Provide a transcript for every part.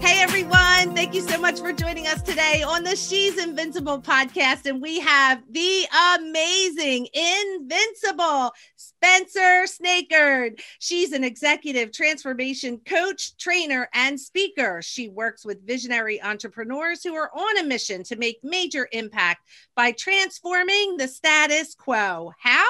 Hey everyone, thank you so much for joining us today on the She's Invincible podcast. And we have the amazing, invincible Spencer Snakerd. She's an executive transformation coach, trainer, and speaker. She works with visionary entrepreneurs who are on a mission to make major impact by transforming the status quo. How?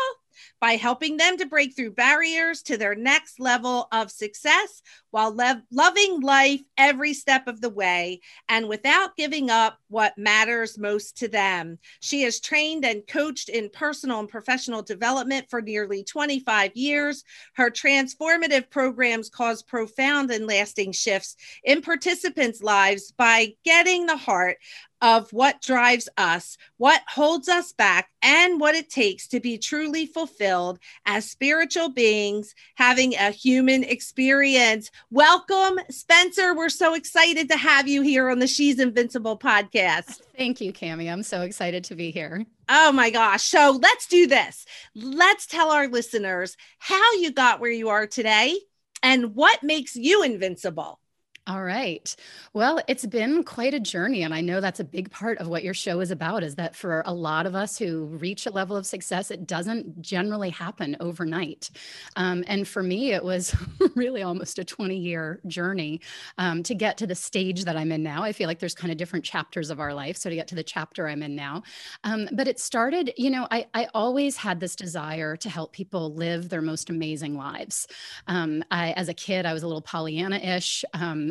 By helping them to break through barriers to their next level of success while le- loving life every step of the way and without giving up what matters most to them. She has trained and coached in personal and professional development for nearly 25 years. Her transformative programs cause profound and lasting shifts in participants' lives by getting the heart of what drives us, what holds us back, and what it takes to be truly fulfilled as spiritual beings having a human experience. Welcome, Spencer. We're so excited to have you here on the She's Invincible podcast. Thank you, Cami. I'm so excited to be here. Oh my gosh. So let's do this. Let's tell our listeners how you got where you are today and what makes you invincible. All right. Well, it's been quite a journey. And I know that's a big part of what your show is about is that for a lot of us who reach a level of success, it doesn't generally happen overnight. Um, and for me, it was really almost a 20 year journey um, to get to the stage that I'm in now. I feel like there's kind of different chapters of our life. So to get to the chapter I'm in now. Um, but it started, you know, I, I always had this desire to help people live their most amazing lives. Um, I, as a kid, I was a little Pollyanna ish.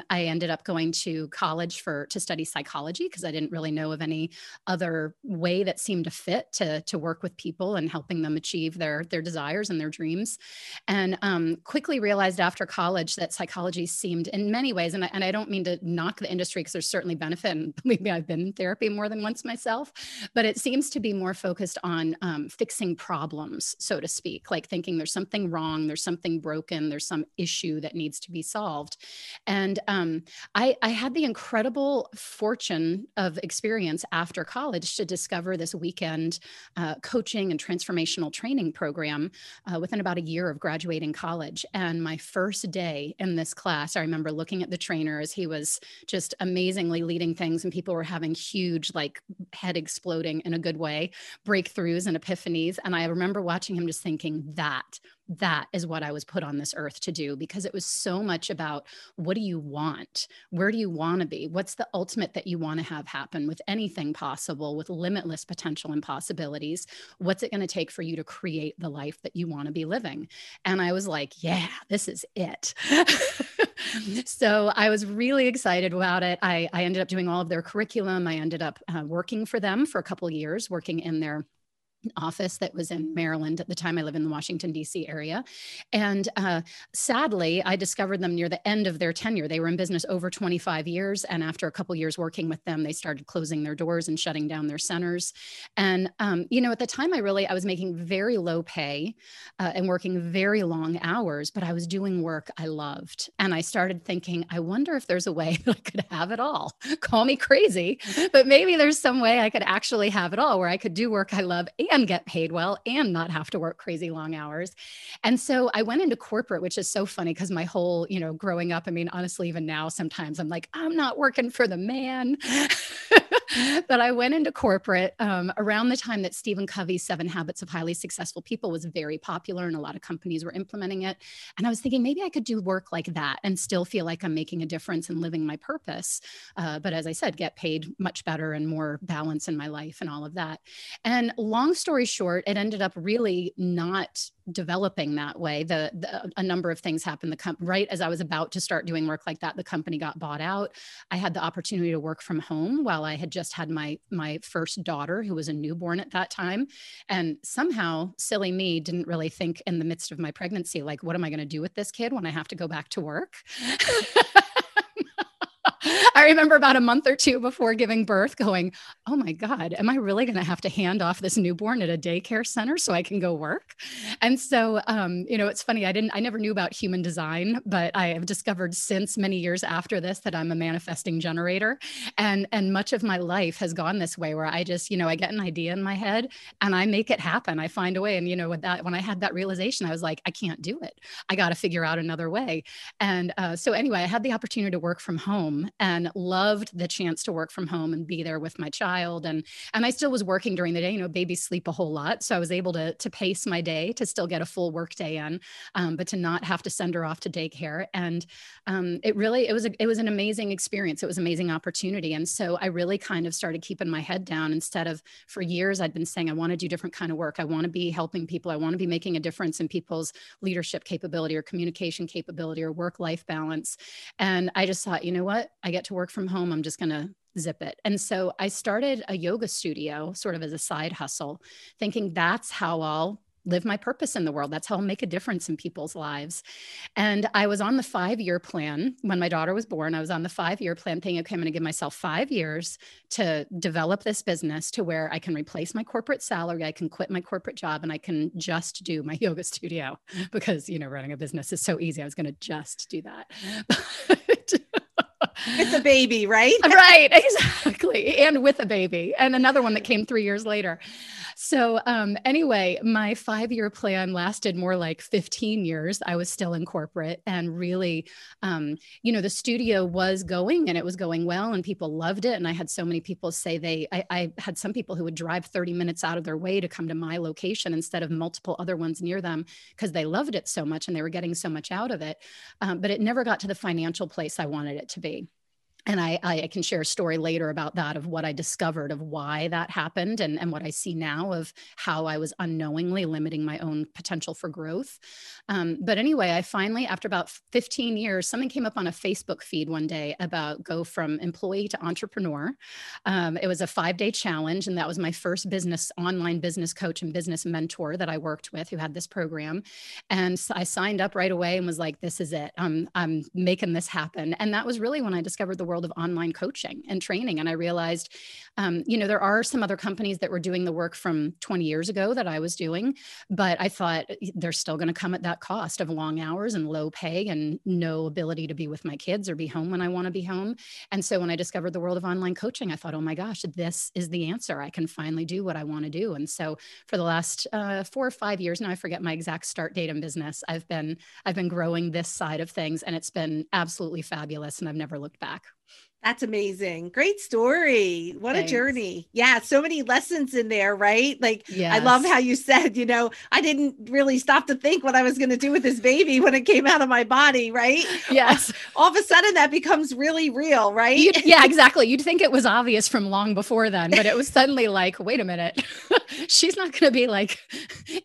I ended up going to college for to study psychology because I didn't really know of any other way that seemed to fit to to work with people and helping them achieve their their desires and their dreams. And um, quickly realized after college that psychology seemed, in many ways, and I, and I don't mean to knock the industry because there's certainly benefit, and believe me, I've been in therapy more than once myself, but it seems to be more focused on um, fixing problems, so to speak, like thinking there's something wrong, there's something broken, there's some issue that needs to be solved, and um, I, I had the incredible fortune of experience after college to discover this weekend uh, coaching and transformational training program uh, within about a year of graduating college. And my first day in this class, I remember looking at the trainer as he was just amazingly leading things, and people were having huge, like head exploding in a good way, breakthroughs and epiphanies. And I remember watching him just thinking, that that is what I was put on this earth to do because it was so much about what do you want? Where do you want to be? What's the ultimate that you want to have happen with anything possible, with limitless potential and possibilities? What's it going to take for you to create the life that you want to be living? And I was like, yeah, this is it. so I was really excited about it. I, I ended up doing all of their curriculum. I ended up uh, working for them for a couple years, working in their office that was in Maryland at the time. I live in the Washington, D.C. area. And uh, sadly, I discovered them near the end of their tenure. They were in business over 25 years. And after a couple years working with them, they started closing their doors and shutting down their centers. And, um, you know, at the time, I really, I was making very low pay uh, and working very long hours, but I was doing work I loved. And I started thinking, I wonder if there's a way that I could have it all. Call me crazy, but maybe there's some way I could actually have it all where I could do work I love and and get paid well and not have to work crazy long hours. And so I went into corporate, which is so funny because my whole, you know, growing up, I mean, honestly, even now, sometimes I'm like, I'm not working for the man. but I went into corporate um, around the time that Stephen Covey's Seven Habits of Highly Successful People was very popular and a lot of companies were implementing it. And I was thinking maybe I could do work like that and still feel like I'm making a difference and living my purpose. Uh, but as I said, get paid much better and more balance in my life and all of that. And long story short, it ended up really not developing that way, the, the a number of things happened. The com- right as I was about to start doing work like that, the company got bought out. I had the opportunity to work from home while I had just had my my first daughter, who was a newborn at that time, and somehow, silly me, didn't really think in the midst of my pregnancy, like, what am I going to do with this kid when I have to go back to work? I remember about a month or two before giving birth going, Oh my God, am I really going to have to hand off this newborn at a daycare center so I can go work? And so, um, you know, it's funny. I didn't, I never knew about human design, but I have discovered since many years after this that I'm a manifesting generator. And, and much of my life has gone this way where I just, you know, I get an idea in my head and I make it happen. I find a way. And, you know, with that, when I had that realization, I was like, I can't do it. I got to figure out another way. And uh, so, anyway, I had the opportunity to work from home and loved the chance to work from home and be there with my child and and I still was working during the day you know babies sleep a whole lot so I was able to to pace my day to still get a full work day in um, but to not have to send her off to daycare and um, it really it was a, it was an amazing experience. It was an amazing opportunity and so I really kind of started keeping my head down instead of for years I'd been saying I want to do different kind of work. I want to be helping people. I want to be making a difference in people's leadership capability or communication capability or work life balance. And I just thought you know what I get to work from home, I'm just going to zip it. And so I started a yoga studio sort of as a side hustle, thinking that's how I'll live my purpose in the world. That's how I'll make a difference in people's lives. And I was on the five year plan when my daughter was born. I was on the five year plan thinking, okay, I'm going to give myself five years to develop this business to where I can replace my corporate salary, I can quit my corporate job, and I can just do my yoga studio because, you know, running a business is so easy. I was going to just do that. with a baby, right? right, exactly. And with a baby. And another one that came three years later. So, um, anyway, my five year plan lasted more like 15 years. I was still in corporate and really, um, you know, the studio was going and it was going well and people loved it. And I had so many people say they, I, I had some people who would drive 30 minutes out of their way to come to my location instead of multiple other ones near them because they loved it so much and they were getting so much out of it. Um, but it never got to the financial place I wanted it to be and I, I, can share a story later about that of what I discovered of why that happened and, and what I see now of how I was unknowingly limiting my own potential for growth. Um, but anyway, I finally, after about 15 years, something came up on a Facebook feed one day about go from employee to entrepreneur. Um, it was a five day challenge, and that was my first business online business coach and business mentor that I worked with who had this program. And so I signed up right away and was like, this is it. I'm, I'm making this happen. And that was really when I discovered the world world of online coaching and training. And I realized, um, you know, there are some other companies that were doing the work from 20 years ago that I was doing, but I thought they're still going to come at that cost of long hours and low pay and no ability to be with my kids or be home when I want to be home. And so when I discovered the world of online coaching, I thought, oh my gosh, this is the answer. I can finally do what I want to do. And so for the last uh, four or five years now, I forget my exact start date in business. I've been I've been growing this side of things, and it's been absolutely fabulous, and I've never looked back. That's amazing. Great story. What Thanks. a journey. Yeah, so many lessons in there, right? Like yes. I love how you said, you know, I didn't really stop to think what I was going to do with this baby when it came out of my body, right? Yes. All, of a sudden that becomes really real, right? You'd, yeah, exactly. You'd think it was obvious from long before then, but it was suddenly like, wait a minute. She's not going to be like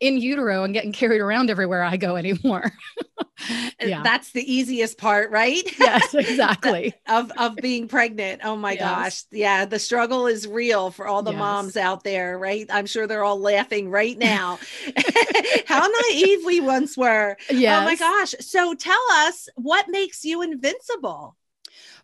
in utero and getting carried around everywhere I go anymore. Uh, yeah. That's the easiest part, right? Yes, exactly. of of being pregnant. Oh my yes. gosh. Yeah, the struggle is real for all the yes. moms out there, right? I'm sure they're all laughing right now. How naive we once were. Yes. Oh my gosh. So tell us what makes you invincible?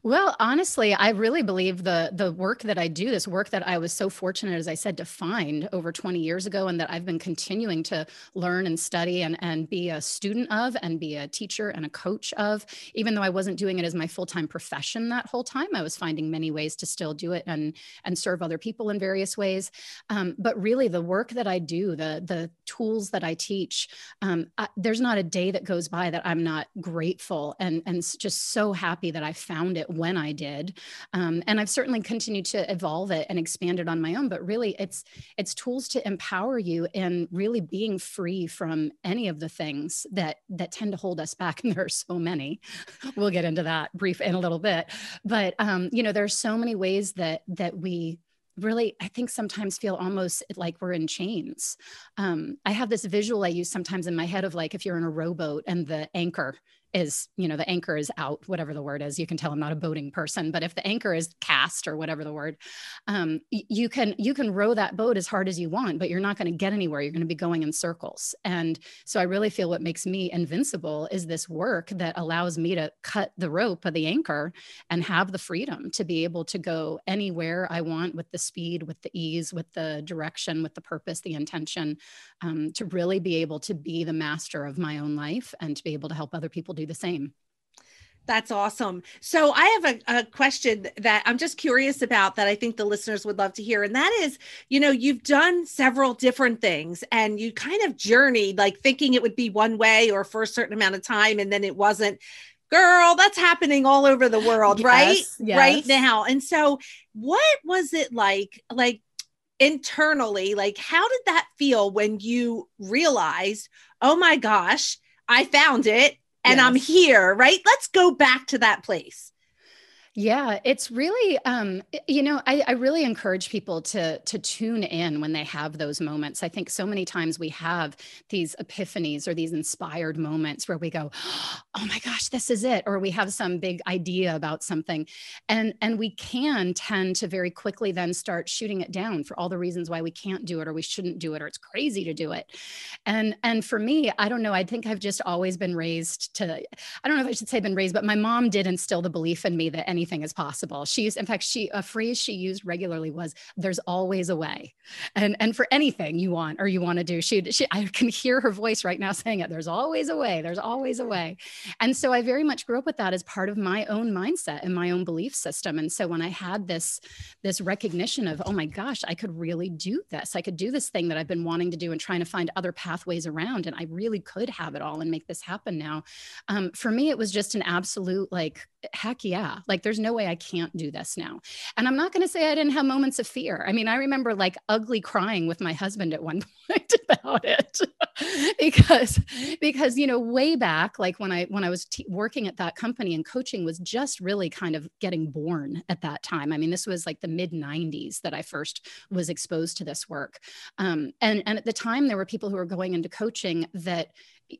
Well, honestly, I really believe the the work that I do, this work that I was so fortunate, as I said, to find over 20 years ago, and that I've been continuing to learn and study and, and be a student of and be a teacher and a coach of, even though I wasn't doing it as my full-time profession that whole time, I was finding many ways to still do it and and serve other people in various ways. Um, but really the work that I do, the the tools that I teach, um, I, there's not a day that goes by that I'm not grateful and and just so happy that I found it when I did. Um, and I've certainly continued to evolve it and expand it on my own. But really, it's it's tools to empower you in really being free from any of the things that that tend to hold us back. And there are so many. We'll get into that brief in a little bit. But um, you know, there are so many ways that that we really i think sometimes feel almost like we're in chains um, i have this visual i use sometimes in my head of like if you're in a rowboat and the anchor is you know the anchor is out whatever the word is. You can tell i'm not a boating person but if the anchor is cast or whatever the word um, you can you can row that boat as hard as you want but you're not going to get anywhere. You're going to be going in circles. And so i really feel what makes me invincible is this work that allows me to cut the rope of the anchor and have the freedom to be able to go anywhere i want with the speed with the ease with the direction with the purpose the intention um, to really be able to be the master of my own life and to be able to help other people do the same. That's awesome. So I have a, a, question that I'm just curious about that I think the listeners would love to hear. And that is, you know, you've done several different things and you kind of journeyed like thinking it would be one way or for a certain amount of time and then it wasn't. Girl, that's happening all over the world, yes, right? Yes. Right now. And so what was it like? Like internally, like how did that feel when you realized, oh my gosh, I found it and yes. I'm here, right? Let's go back to that place. Yeah, it's really, um, you know, I, I, really encourage people to to tune in when they have those moments. I think so many times we have these epiphanies or these inspired moments where we go, "Oh my gosh, this is it," or we have some big idea about something, and and we can tend to very quickly then start shooting it down for all the reasons why we can't do it or we shouldn't do it or it's crazy to do it. And and for me, I don't know. I think I've just always been raised to. I don't know if I should say been raised, but my mom did instill the belief in me that anything anything is possible. She's, in fact, she a phrase she used regularly was "There's always a way," and and for anything you want or you want to do, she she I can hear her voice right now saying it. There's always a way. There's always a way, and so I very much grew up with that as part of my own mindset and my own belief system. And so when I had this this recognition of, oh my gosh, I could really do this. I could do this thing that I've been wanting to do and trying to find other pathways around, and I really could have it all and make this happen now. Um, for me, it was just an absolute like heck yeah. Like there's no way i can't do this now. And i'm not going to say i didn't have moments of fear. I mean i remember like ugly crying with my husband at one point about it. Because because you know way back like when i when i was t- working at that company and coaching was just really kind of getting born at that time. I mean this was like the mid 90s that i first was exposed to this work. Um, and and at the time there were people who were going into coaching that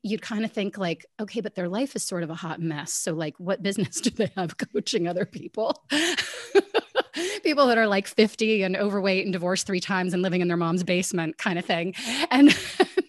you'd kind of think like okay but their life is sort of a hot mess. So like what business do they have coaching other people? People that are like 50 and overweight and divorced three times and living in their mom's basement kind of thing. And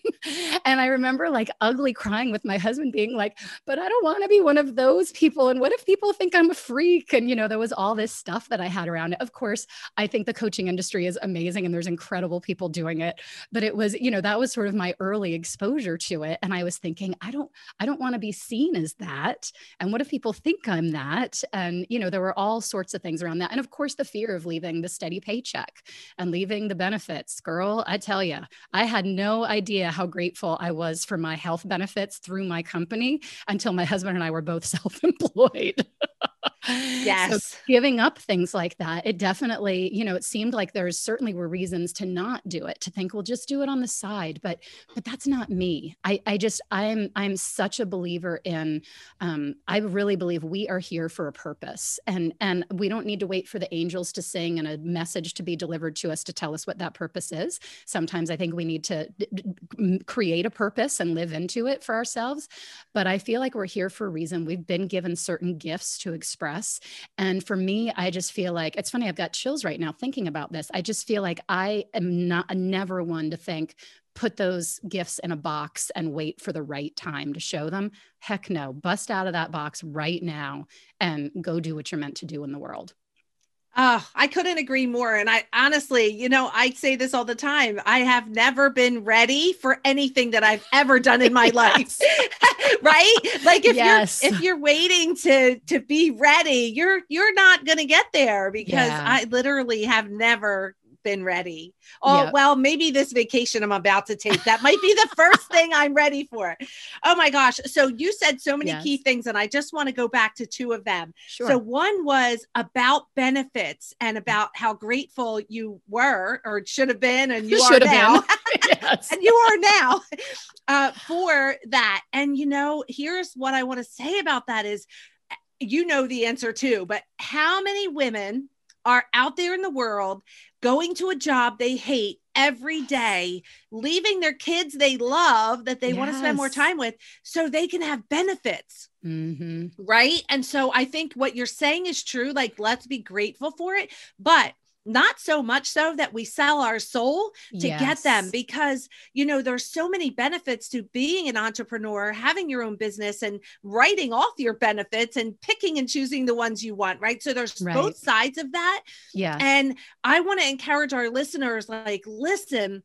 and I remember like ugly crying with my husband being like, but I don't want to be one of those people. And what if people think I'm a freak? And, you know, there was all this stuff that I had around it. Of course, I think the coaching industry is amazing and there's incredible people doing it. But it was, you know, that was sort of my early exposure to it. And I was thinking, I don't, I don't want to be seen as that. And what if people think I'm that? And, you know, there were all sorts of things around that. And of course, the fear of leaving the steady paycheck and leaving the benefits. Girl, I tell you, I had no idea how grateful I was for my health benefits through my company until my husband and I were both self employed. yes. So giving up things like that, it definitely, you know, it seemed like there certainly were reasons to not do it, to think, well, just do it on the side. But but that's not me. I, I just I'm I'm such a believer in um, I really believe we are here for a purpose. And and we don't need to wait for the angels to sing and a message to be delivered to us to tell us what that purpose is. Sometimes I think we need to d- d- create a purpose and live into it for ourselves. But I feel like we're here for a reason. We've been given certain gifts to express. And for me, I just feel like it's funny, I've got chills right now thinking about this. I just feel like I am not a never one to think, put those gifts in a box and wait for the right time to show them. Heck no, bust out of that box right now and go do what you're meant to do in the world. Oh, I couldn't agree more. And I honestly, you know, I say this all the time. I have never been ready for anything that I've ever done in my life. right? Like if yes. you're if you're waiting to to be ready, you're you're not going to get there because yeah. I literally have never been ready. Oh, yep. well, maybe this vacation I'm about to take, that might be the first thing I'm ready for. Oh my gosh. So you said so many yes. key things, and I just want to go back to two of them. Sure. So one was about benefits and about how grateful you were or should have been, and you are now. yes. and you are now uh, for that. And you know, here's what I want to say about that is you know the answer too, but how many women are out there in the world going to a job they hate every day, leaving their kids they love that they yes. want to spend more time with so they can have benefits. Mm-hmm. Right. And so I think what you're saying is true. Like, let's be grateful for it. But not so much so that we sell our soul to yes. get them because you know there's so many benefits to being an entrepreneur having your own business and writing off your benefits and picking and choosing the ones you want right so there's right. both sides of that yeah and i want to encourage our listeners like listen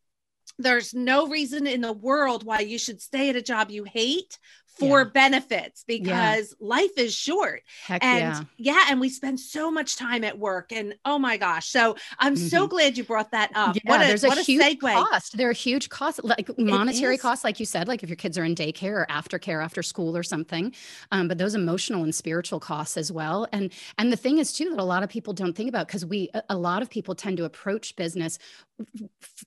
there's no reason in the world why you should stay at a job you hate for yeah. benefits because yeah. life is short. Heck and yeah. yeah. and we spend so much time at work. And oh my gosh. So I'm mm-hmm. so glad you brought that up. Yeah, what a, there's a, huge segue. cost. There are huge costs, like monetary costs, like you said, like if your kids are in daycare or aftercare after school or something. Um, but those emotional and spiritual costs as well. And and the thing is too that a lot of people don't think about because we a lot of people tend to approach business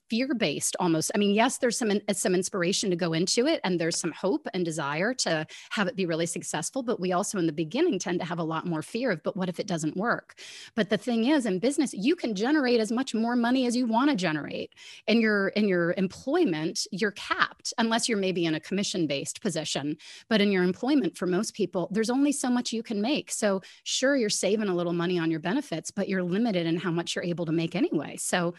fear based almost. I mean, yes, there's some some inspiration to go into it and there's some hope and desire to have it be really successful. But we also in the beginning tend to have a lot more fear of, but what if it doesn't work? But the thing is, in business, you can generate as much more money as you want to generate. In your in your employment, you're capped unless you're maybe in a commission based position. But in your employment, for most people, there's only so much you can make. So sure, you're saving a little money on your benefits, but you're limited in how much you're able to make anyway. So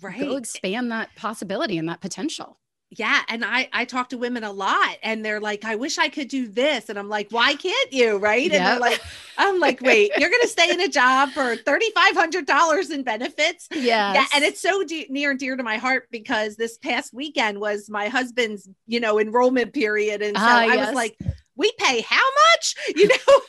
right. go expand that possibility and that potential yeah and i i talk to women a lot and they're like i wish i could do this and i'm like why can't you right yep. and they're like i'm like wait you're gonna stay in a job for $3500 in benefits yes. yeah and it's so de- near and dear to my heart because this past weekend was my husband's you know enrollment period and so uh, i yes. was like we pay how much you know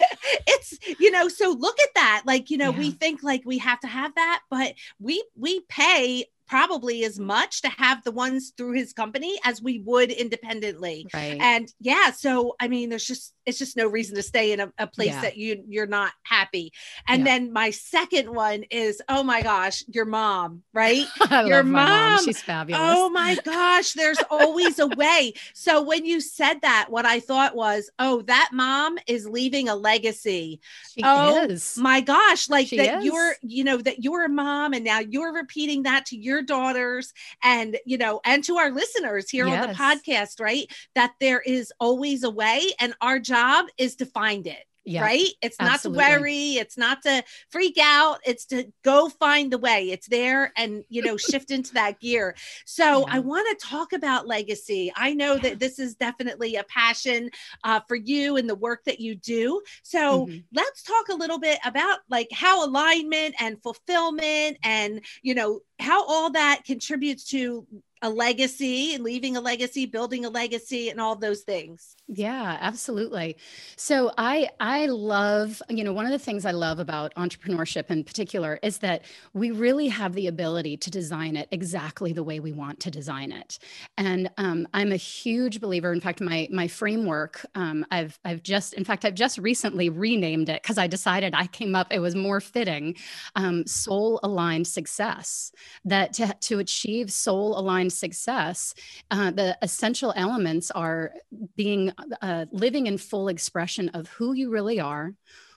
it's you know so look at that like you know yeah. we think like we have to have that but we we pay probably as much to have the ones through his company as we would independently. Right. And yeah, so I mean, there's just it's just no reason to stay in a, a place yeah. that you you're not happy. And yeah. then my second one is oh my gosh, your mom, right? your mom. mom. She's fabulous. Oh my gosh, there's always a way. So when you said that, what I thought was, oh, that mom is leaving a legacy. She oh is. my gosh, like she that is. you're, you know, that you're a mom and now you're repeating that to your daughters and you know, and to our listeners here yes. on the podcast, right? That there is always a way and our job job is to find it. Yeah, right? It's absolutely. not to worry, it's not to freak out, it's to go find the way. It's there and, you know, shift into that gear. So, yeah. I want to talk about legacy. I know yeah. that this is definitely a passion uh, for you and the work that you do. So, mm-hmm. let's talk a little bit about like how alignment and fulfillment and, you know, how all that contributes to a legacy and leaving a legacy building a legacy and all those things. Yeah absolutely. So i i love you know one of the things i love about entrepreneurship in particular is that we really have the ability to design it exactly the way we want to design it. And um, i'm a huge believer in fact my my framework um, i've i've just in fact i've just recently renamed it because i decided i came up it was more fitting um, soul aligned success that to, to achieve soul aligned success, uh, the essential elements are being uh, living in full expression of who you really are,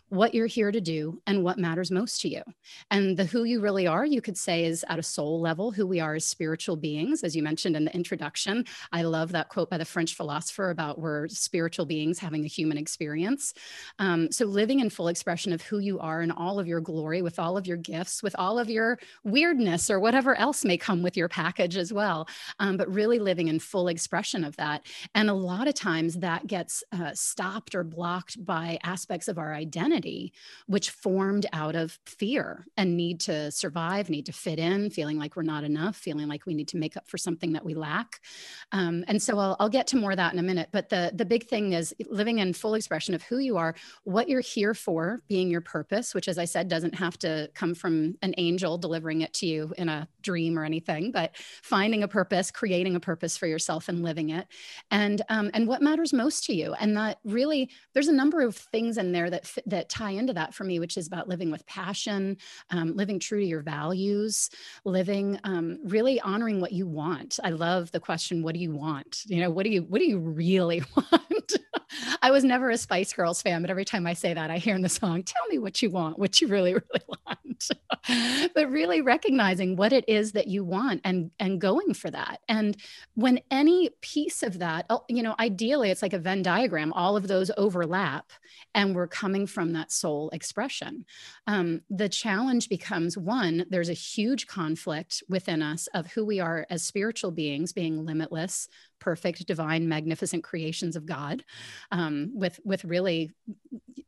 what you're here to do and what matters most to you. And the who you really are, you could say, is at a soul level, who we are as spiritual beings, as you mentioned in the introduction. I love that quote by the French philosopher about we're spiritual beings having a human experience. Um, so living in full expression of who you are in all of your glory, with all of your gifts, with all of your weirdness or whatever else may come with your package as well. Um, but really living in full expression of that. And a lot of times that gets uh, stopped or blocked by aspects of our identity identity, which formed out of fear and need to survive, need to fit in, feeling like we're not enough, feeling like we need to make up for something that we lack. Um, and so I'll, I'll get to more of that in a minute. But the, the big thing is living in full expression of who you are, what you're here for, being your purpose, which, as I said, doesn't have to come from an angel delivering it to you in a dream or anything, but finding a purpose, creating a purpose for yourself and living it. And, um, and what matters most to you. And that really, there's a number of things in there that, that that tie into that for me, which is about living with passion, um, living true to your values, living um, really honoring what you want. I love the question, "What do you want?" You know, what do you what do you really want? I was never a Spice Girls fan, but every time I say that, I hear in the song, Tell me what you want, what you really, really want. but really recognizing what it is that you want and, and going for that. And when any piece of that, oh, you know, ideally it's like a Venn diagram, all of those overlap and we're coming from that soul expression. Um, the challenge becomes one, there's a huge conflict within us of who we are as spiritual beings, being limitless, perfect, divine, magnificent creations of God, um, with with really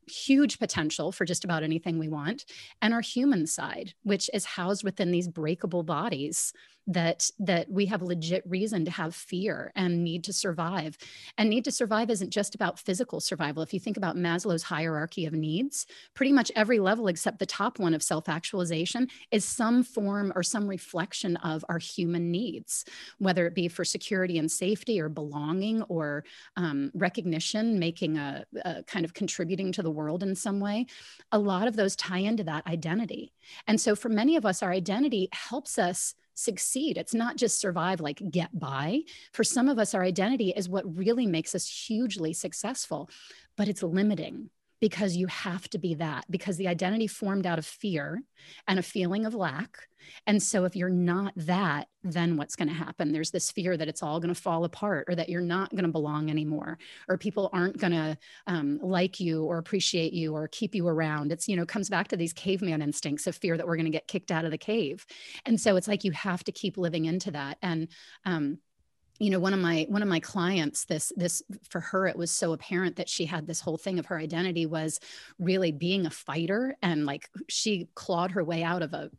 huge potential for just about anything we want, and our human side, which is housed within these breakable bodies that that we have legit reason to have fear and need to survive. And need to survive isn't just about physical survival. If you think about maslow's hierarchy of needs pretty much every level except the top one of self-actualization is some form or some reflection of our human needs whether it be for security and safety or belonging or um, recognition making a, a kind of contributing to the world in some way a lot of those tie into that identity and so for many of us our identity helps us succeed. It's not just survive, like get by. For some of us, our identity is what really makes us hugely successful, but it's limiting because you have to be that because the identity formed out of fear and a feeling of lack. And so if you're not that then what's going to happen? There's this fear that it's all going to fall apart or that you're not going to belong anymore or people aren't going to um, like you or appreciate you or keep you around. It's you know comes back to these caveman instincts of fear that we're going to get kicked out of the cave. And so it's like you have to keep living into that. And um, you know one of my one of my clients this this for her it was so apparent that she had this whole thing of her identity was really being a fighter and like she clawed her way out of a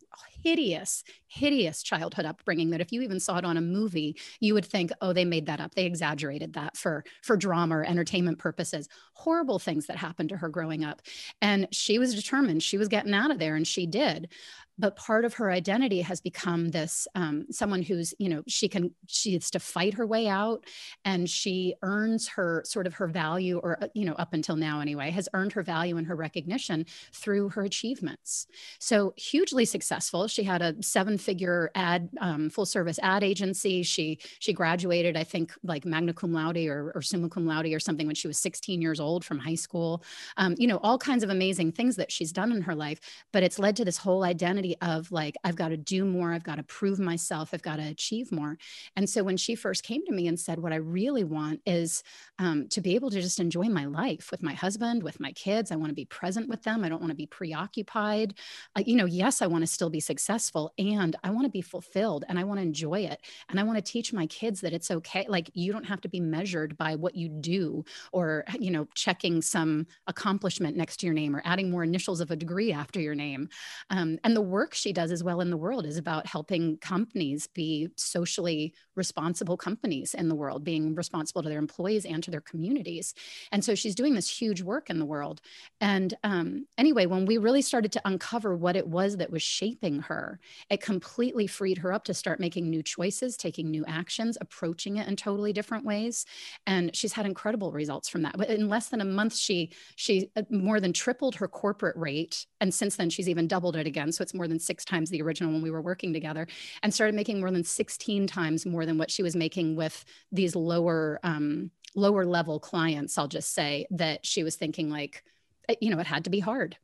hideous hideous childhood upbringing that if you even saw it on a movie you would think oh they made that up. They exaggerated that for for drama or entertainment purposes. Horrible things that happened to her growing up. And she was determined. She was getting out of there and she did. But part of her identity has become this um, someone who's you know she can she has to fight her way out and she earns her sort of her value or uh, you know up until now anyway has earned her value and her recognition through her achievements. So hugely successful she had a seven figure ad um, full service ad agency. She she graduated i think like magna cum laude or, or summa cum laude or something when she was 16 years old from high school. Um, you know all kinds of amazing things that she's done in her life but it's led to this whole identity of like, I've got to do more, I've got to prove myself, I've got to achieve more. And so when she first came to me and said, What I really want is um, to be able to just enjoy my life with my husband, with my kids, I want to be present with them, I don't want to be preoccupied. Uh, you know, yes, I want to still be successful and I want to be fulfilled and I want to enjoy it. And I want to teach my kids that it's okay. Like, you don't have to be measured by what you do or, you know, checking some accomplishment next to your name or adding more initials of a degree after your name. Um, and the work she does as well in the world is about helping companies be socially responsible companies in the world, being responsible to their employees and to their communities. And so she's doing this huge work in the world. And um, anyway, when we really started to uncover what it was that was shaping her, it completely freed her up to start making new choices, taking new actions, approaching it in totally different ways. And she's had incredible results from that. But in less than a month, she she uh, more than tripled her corporate rate, and since then she's even doubled it again. So it's more than six times the original when we were working together, and started making more than 16 times more than what she was making with these lower um, lower level clients. I'll just say that she was thinking like, eh, you know, it had to be hard.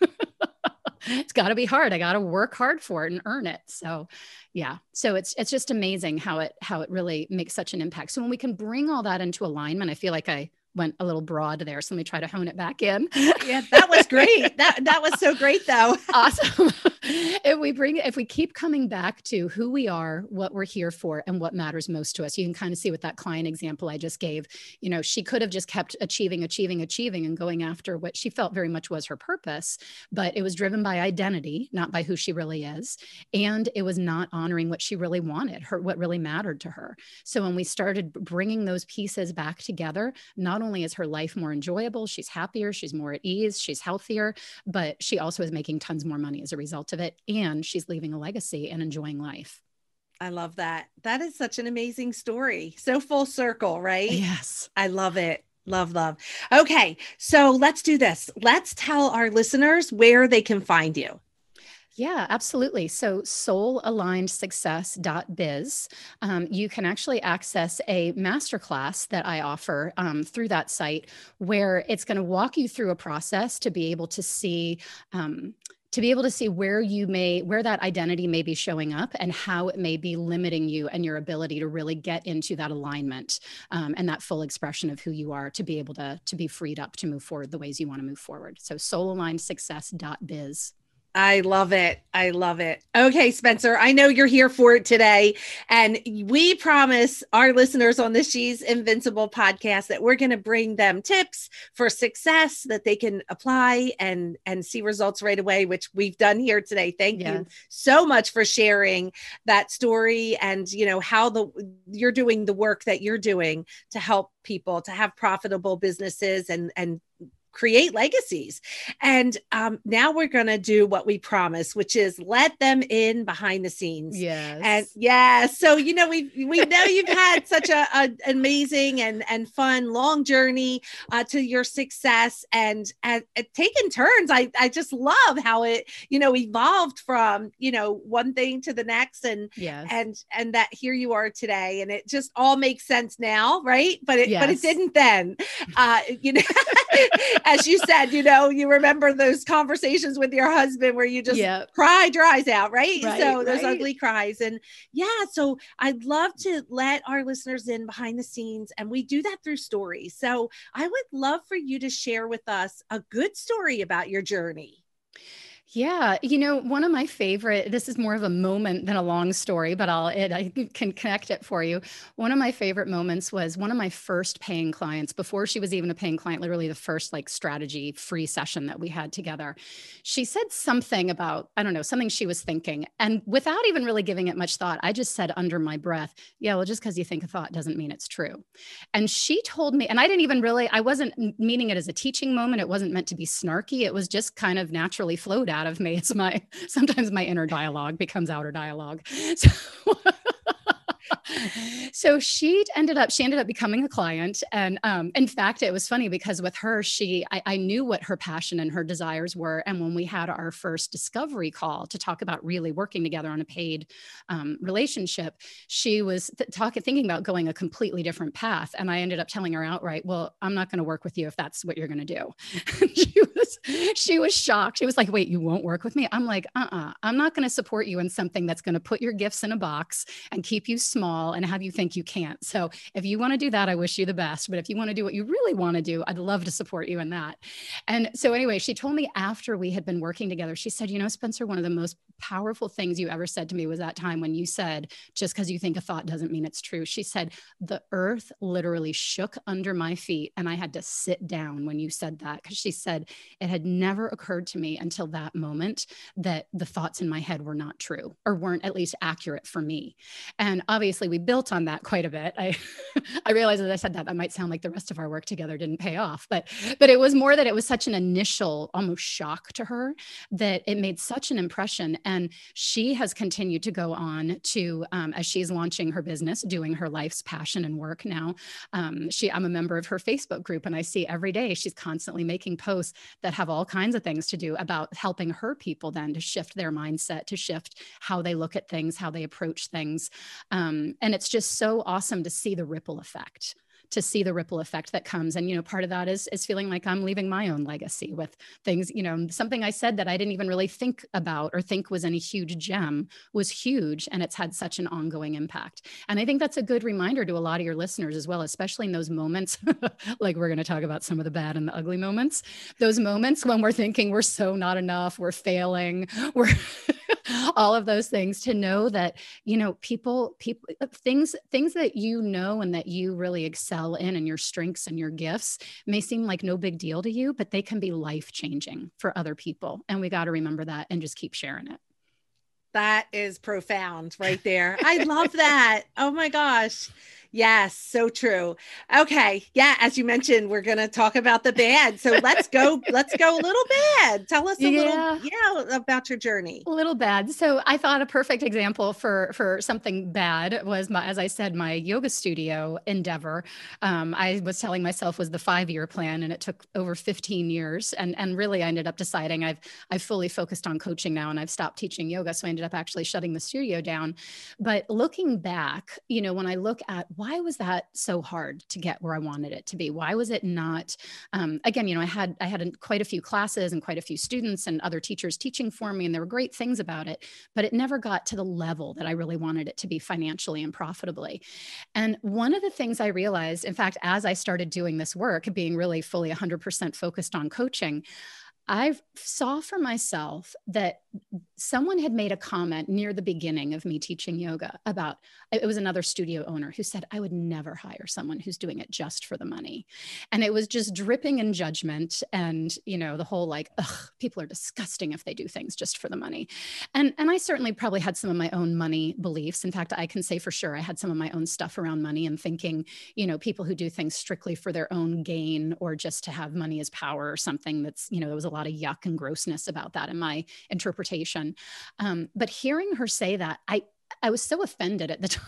it's got to be hard. I got to work hard for it and earn it. So, yeah. So it's it's just amazing how it how it really makes such an impact. So when we can bring all that into alignment, I feel like I went a little broad there. So let me try to hone it back in. yeah, that was great. that that was so great though. awesome. if we bring if we keep coming back to who we are, what we're here for, and what matters most to us, you can kind of see with that client example I just gave. You know, she could have just kept achieving, achieving, achieving, and going after what she felt very much was her purpose, but it was driven by identity, not by who she really is, and it was not honoring what she really wanted, her what really mattered to her. So when we started bringing those pieces back together, not only is her life more enjoyable, she's happier, she's more at ease, she's healthier, but she also is making tons more money as a result of it. And she's leaving a legacy and enjoying life. I love that. That is such an amazing story. So full circle, right? Yes. I love it. Love, love. Okay. So let's do this. Let's tell our listeners where they can find you. Yeah, absolutely. So, soulalignedsuccess.biz, um, you can actually access a masterclass that I offer um, through that site where it's going to walk you through a process to be able to see. Um, to be able to see where you may where that identity may be showing up and how it may be limiting you and your ability to really get into that alignment um, and that full expression of who you are to be able to to be freed up to move forward the ways you want to move forward so soulalignedsuccess.biz I love it. I love it. Okay, Spencer, I know you're here for it today. And we promise our listeners on the She's Invincible podcast that we're going to bring them tips for success that they can apply and, and see results right away, which we've done here today. Thank yes. you so much for sharing that story and, you know, how the you're doing the work that you're doing to help people to have profitable businesses and, and create legacies. And um, now we're going to do what we promise, which is let them in behind the scenes. Yes. And yeah, so you know we we know you've had such a, a, amazing and and fun long journey uh, to your success, and and, and taking turns. I I just love how it you know evolved from you know one thing to the next, and yes. and and that here you are today, and it just all makes sense now, right? But it yes. but it didn't then. Uh, you know. as you said, you know, you remember those conversations with your husband where you just yep. cry dries out, right? right so those right. ugly cries. And yeah, so I'd love to let our listeners in behind the scenes, and we do that through stories. So I would love for you to share with us a good story about your journey. Yeah, you know, one of my favorite, this is more of a moment than a long story, but I'll it, I can connect it for you. One of my favorite moments was one of my first paying clients before she was even a paying client, literally the first like strategy free session that we had together. She said something about, I don't know, something she was thinking. And without even really giving it much thought, I just said under my breath, yeah, well, just because you think a thought doesn't mean it's true. And she told me, and I didn't even really, I wasn't meaning it as a teaching moment. It wasn't meant to be snarky. It was just kind of naturally flowed out out of me. It's my sometimes my inner dialogue becomes outer dialogue. So so she ended up she ended up becoming a client and um, in fact it was funny because with her she I, I, knew what her passion and her desires were and when we had our first discovery call to talk about really working together on a paid um, relationship she was th- talking thinking about going a completely different path and i ended up telling her outright well i'm not going to work with you if that's what you're going to do. She was she was shocked. She was like wait you won't work with me? I'm like uh-uh. I'm not going to support you in something that's going to put your gifts in a box and keep you small and have you think you can't. So if you want to do that, I wish you the best. But if you want to do what you really want to do, I'd love to support you in that. And so anyway, she told me after we had been working together, she said, you know, Spencer, one of the most powerful things you ever said to me was that time when you said, just because you think a thought doesn't mean it's true. She said, the earth literally shook under my feet and I had to sit down when you said that because she said it had never occurred to me until that moment that the thoughts in my head were not true or weren't at least accurate for me. And obviously we built on that quite a bit. I I realized as I said that that might sound like the rest of our work together didn't pay off, but but it was more that it was such an initial almost shock to her that it made such an impression. And she has continued to go on to um, as she's launching her business, doing her life's passion and work now. Um, she I'm a member of her Facebook group, and I see every day she's constantly making posts that have all kinds of things to do about helping her people then to shift their mindset, to shift how they look at things, how they approach things. Um, Um, and it's just so awesome to see the ripple effect to see the ripple effect that comes. And you know part of that is is feeling like i'm leaving my own legacy with things you know something i said that i didn't even really think about or think was any huge gem was huge and it's had such an ongoing impact. And i think that's a good reminder to a lot of your listeners as well especially in those moments like we're going to talk about some of the bad and the ugly moments those moments when we're thinking we're so not enough we're failing we're all of those things to know that you know people people uh, things things that you know and that you really excel in and your strengths and your gifts may seem like no big deal to you but they can be life changing for other people and we got to remember that and just keep sharing it. That is profound right there. I love that. Oh my gosh Yes, so true. Okay. Yeah, as you mentioned, we're going to talk about the bad. So let's go let's go a little bad. Tell us a yeah. little yeah about your journey. A little bad. So I thought a perfect example for for something bad was my as I said my yoga studio endeavor. Um, I was telling myself was the 5-year plan and it took over 15 years and and really I ended up deciding I've I've fully focused on coaching now and I've stopped teaching yoga so I ended up actually shutting the studio down. But looking back, you know, when I look at why was that so hard to get where I wanted it to be? Why was it not? Um, again, you know, I had I had quite a few classes and quite a few students and other teachers teaching for me, and there were great things about it, but it never got to the level that I really wanted it to be financially and profitably. And one of the things I realized, in fact, as I started doing this work, being really fully 100% focused on coaching, I saw for myself that someone had made a comment near the beginning of me teaching yoga about it was another studio owner who said I would never hire someone who's doing it just for the money. And it was just dripping in judgment and, you know, the whole like, ugh, people are disgusting if they do things just for the money. And and I certainly probably had some of my own money beliefs. In fact, I can say for sure I had some of my own stuff around money and thinking, you know, people who do things strictly for their own gain or just to have money as power or something that's, you know, there was a lot of yuck and grossness about that in my interpretation. Um, but hearing her say that, I I was so offended at the time.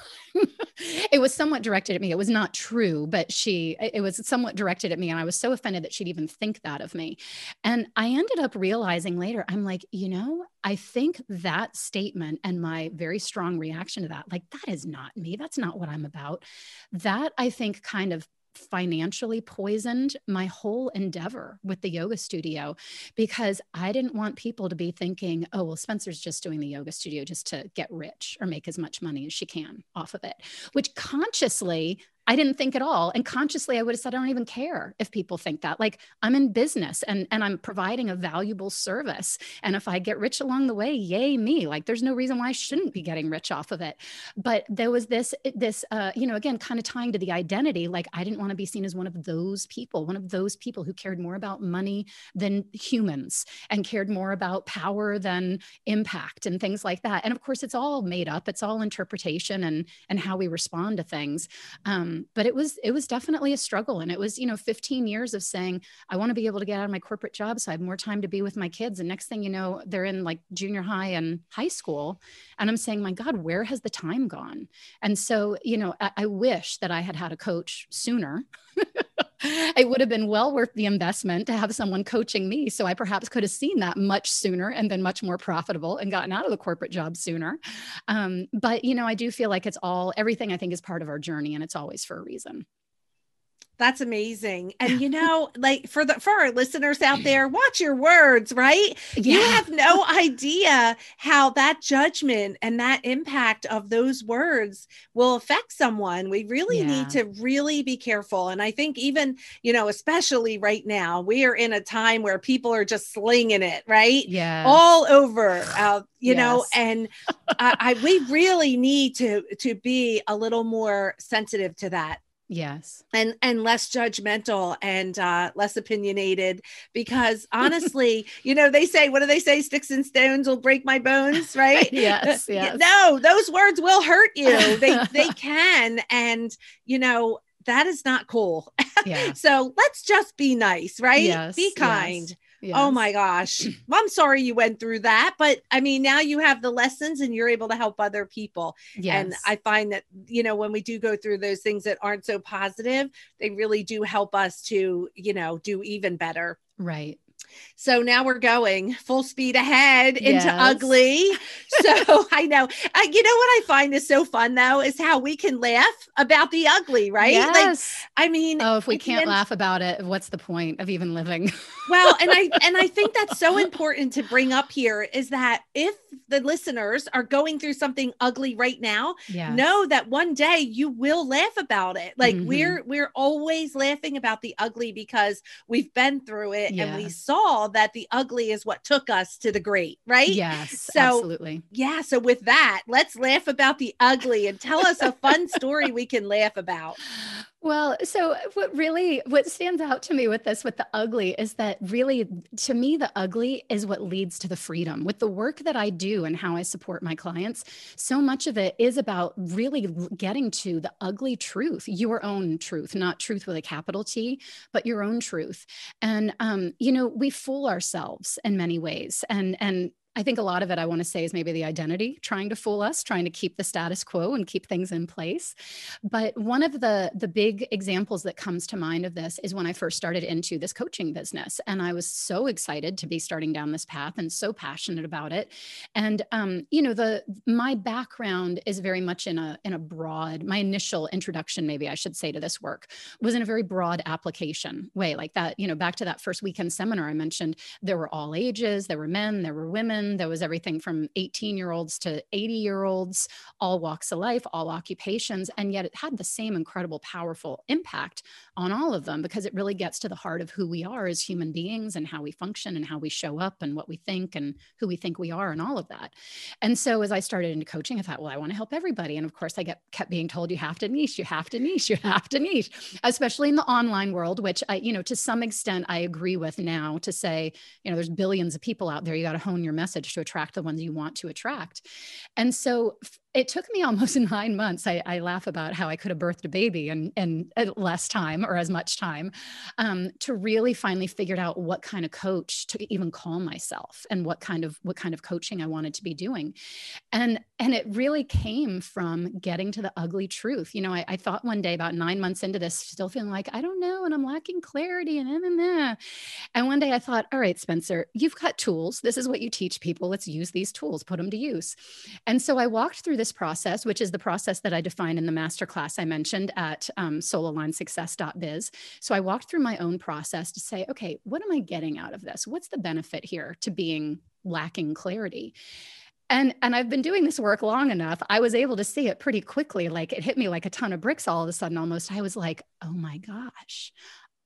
it was somewhat directed at me. It was not true, but she, it was somewhat directed at me. And I was so offended that she'd even think that of me. And I ended up realizing later, I'm like, you know, I think that statement and my very strong reaction to that, like, that is not me. That's not what I'm about. That I think kind of financially poisoned my whole endeavor with the yoga studio because I didn't want people to be thinking, oh, well, Spencer's just doing the yoga studio just to get rich or make as much money as she can off of it, which consciously I didn't think at all. And consciously, I would have said, I don't even care if people think that. Like I'm in business and, and I'm providing a valuable service. And if I get rich along the way, yay me. Like there's no reason why I shouldn't be getting rich off of it. But there was this, this, uh, you know, again, kind of tying to the identity. Like I didn't want to be seen as one of those people, one of those people who cared more about money than humans and cared more about power than impact and things like that. And of course, it's all made up. It's all interpretation and, and how we respond to things. Um, Um, but it was it was definitely a struggle and it was you know 15 years of saying i want to be able to get out of my corporate job so i have more time to be with my kids. And next thing you know they're in like junior high and high school and i'm saying my god where has the time gone? And so you know i, I wish that i had had a coach sooner it would have been well worth the investment to have someone coaching me. So I perhaps could have seen that much sooner and been much more profitable and gotten out of the corporate job sooner. Um, but, you know, I do feel like it's all, everything I think is part of our journey and it's always for a reason. That's amazing. And you know, like for the for our listeners out there, watch your words, right? Yeah. You have no idea how that judgment and that impact of those words will affect someone. We really yeah. need to really be careful. And I think even, you know, especially right now, we are in a time where people are just slinging it, right? Yeah. All over uh, you yes. know and I, I we really need to to be a little more sensitive to that yes. And and less judgmental and uh less opinionated because honestly you know they say what do they say? Sticks and stones will break my bones right? Yes, yes. no those words will hurt you. They they can. And you know that is not cool. Yeah. so let's just be nice right? Yes, be kind. yes. Yes. Oh my gosh. I'm sorry you went through that, but I mean, now you have the lessons and you're able to help other people. Yes. And I find that, you know, when we do go through those things that aren't so positive, they really do help us to, you know, do even better. Right. So now we're going full speed ahead into yes. ugly. So I know, I, you know what I find is so fun though is how we can laugh about the ugly, right? Yes. Like, I mean, oh, if we can't laugh about it, what's the point of even living? well, and I and I think that's so important to bring up here is that if the listeners are going through something ugly right now, yes. know that one day you will laugh about it. Like mm-hmm. we're we're always laughing about the ugly because we've been through it yes. and we saw that the ugly is what took us to the great, right? Yes, so, absolutely. Yeah. So with that, let's laugh about the ugly and tell us a fun story we can laugh about. Well, so what really what stands out to me with this with the ugly is that really to me the ugly is what leads to the freedom. With the work that I do and how I support my clients, so much of it is about really getting to the ugly truth, your own truth, not truth with a capital T, but your own truth. And um, you know, we fool ourselves in many ways. And and I think a lot of it I want to say is maybe the identity trying to fool us, trying to keep the status quo and keep things in place. But one of the the big examples that comes to mind of this is when I first started into this coaching business, and I was so excited to be starting down this path and so passionate about it. And um, you know, the my background is very much in a in a broad. My initial introduction, maybe I should say, to this work was in a very broad application way, like that. You know, back to that first weekend seminar I mentioned, there were all ages, there were men, there were women there was everything from 18 year olds to 80 year olds, all walks of life, all occupations. And yet it had the same incredible, powerful impact on all of them because it really gets to the heart of who we are as human beings and how we function and how we show up and what we think and who we think we are and all of that. And so as I started into coaching, I thought, well, I want to help everybody. And of course, I get kept being told you have to niche, you have to niche, you have to niche, especially in the online world, which I, you know, to some extent I agree with now to say, you know, there's billions of people out there. You got to hone your message message to attract the ones you want to attract. And so it took me almost nine months. I, I, laugh about how I could have birthed a baby in, in less time or as much time um, to really finally figured out what kind of coach to even call myself and what kind of what kind of coaching I wanted to be doing. And and it really came from getting to the ugly truth. You know, I, I thought one day about nine months into this, still feeling like I don't know, and I'm lacking clarity and and, and, and one day I thought, all right, Spencer, you've got tools. This is what you teach people. Let's use these tools, put them to use. And so I walked through this this process, which is the process that I define in the masterclass I mentioned at um, soulalignedsuccess.biz. So I walked through my own process to say, okay, what am I getting out of this? What's the benefit here to being lacking clarity? and and i've been doing this work long enough i was able to see it pretty quickly like it hit me like a ton of bricks all of a sudden almost i was like oh my gosh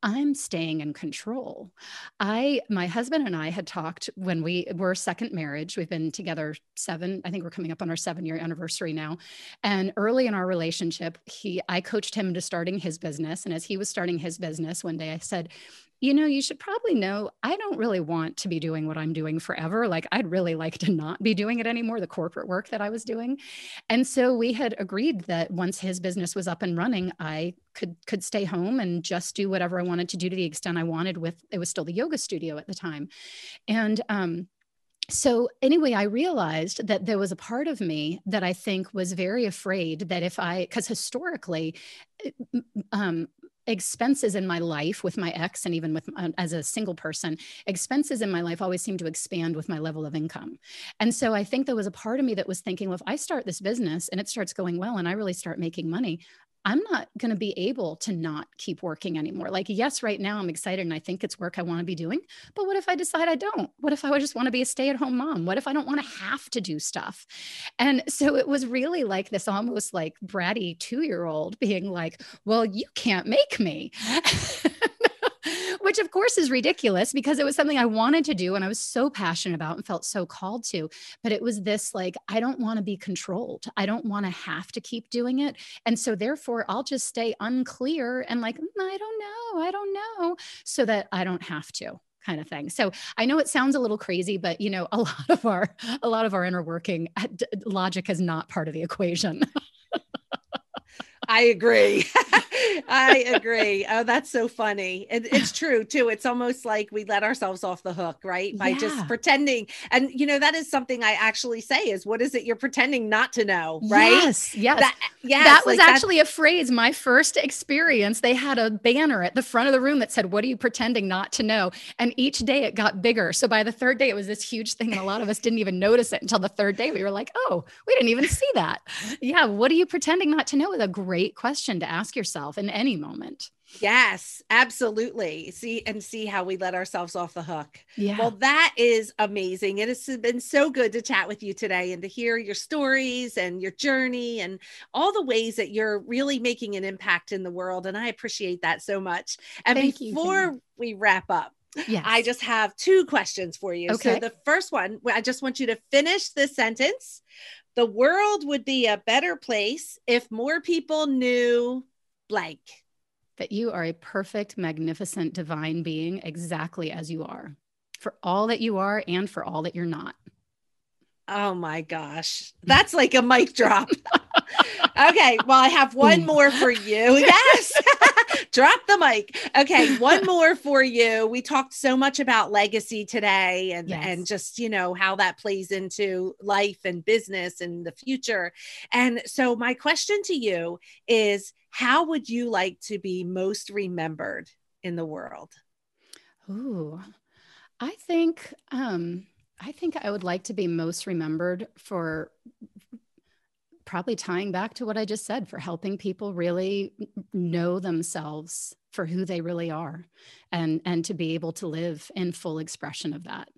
I'm staying in control. I, my husband and I had talked when we were second marriage. We've been together seven, I think we're coming up on our seven year anniversary now. And early in our relationship, he, I coached him into starting his business. And as he was starting his business, one day I said, you know, you should probably know I don't really want to be doing what I'm doing forever. Like, I'd really like to not be doing it anymore, the corporate work that I was doing. And so we had agreed that once his business was up and running, I could could stay home and just do whatever I wanted to do to the extent I wanted with it was still the yoga studio at the time. And um so anyway i realized that there was a part of me that i think was very afraid that if i because historically um, expenses in my life with my ex and even with um, as a single person expenses in my life always seem to expand with my level of income. And so i think there was a part of me that was thinking well if i start this business and it starts going well and i really start making money I'm not going to be able to not keep working anymore. Like, yes, right now I'm excited and I think it's work I want to be doing. But what if I decide I don't? What if I just want to be a stay at home mom? What if I don't want to have to do stuff? And so it was really like this almost like bratty two year old being like, well, you can't make me. which of course is ridiculous because it was something I wanted to do and I was so passionate about and felt so called to. But it was this like, I don't want to be controlled. I don't want to have to keep doing it. And so therefore, I'll just stay unclear and like, mm, I don't know. I don't know. So that I don't have to kind of thing. So I know it sounds a little crazy, but you know, a lot of our a lot of our inner working uh, logic is not part of the equation. I agree. I agree. Oh, that's so funny. It, it's true too. It's almost like we let ourselves off the hook, right? By yeah. just pretending. And you know, that is something I actually say is what is it you're pretending not to know, right? Yes. Yes. That, yes, that was like actually a phrase. My first experience, they had a banner at the front of the room that said, What are you pretending not to know? And each day it got bigger. So by the third day, it was this huge thing. And a lot of us didn't even notice it until the third day. We were like, Oh, we didn't even see that. Yeah. What are you pretending not to know? Is a great question to ask yourself in any moment. Yes, absolutely. See and see how we let ourselves off the hook. Yeah. Well, that is amazing. It has been so good to chat with you today and to hear your stories and your journey and all the ways that you're really making an impact in the world. And I appreciate that so much. And Thank before you, we wrap up, Yes. I just have two questions for you. Okay. So the first one, I just want you to finish the sentence. The world would be a better place if more people knew blank. that you are a perfect, magnificent, divine being exactly as you are, for all that you are and for all that you're not. Oh my gosh. That's like a mic drop. okay. Well, I have one more for you. Yes. drop the mic. Okay. One more for you. We talked so much about legacy today and, yes. and just, you know, how that plays into life and business and the future. And so, my question to you is how would you like to be most remembered in the world? Ooh, I think, um, I think I would like to be most remembered for probably tying back to what I just said for helping people really know themselves for who they really are and and to be able to live in full expression of that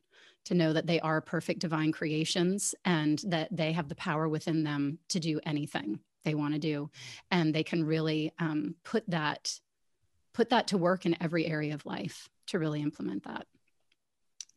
to know that they are perfect divine creations and that they have the power within them to do anything they want to do. And they can really um, put that put that to work in every area of life to really implement that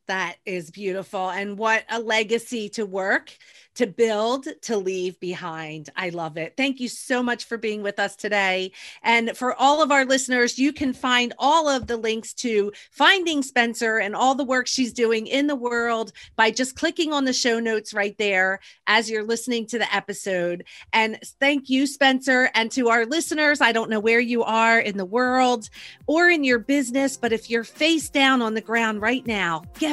that is beautiful. And what a legacy to work, to build, to leave behind. I love it. Thank you so much for being with us today. And for all of our listeners, you can find all of the links to finding Spencer and all the work she's doing in the world by just clicking on the show notes right there as you're listening to the episode. And thank you, Spencer. And to our listeners, I don't know where you are in the world or in your business, but if you're face down on the ground right now, get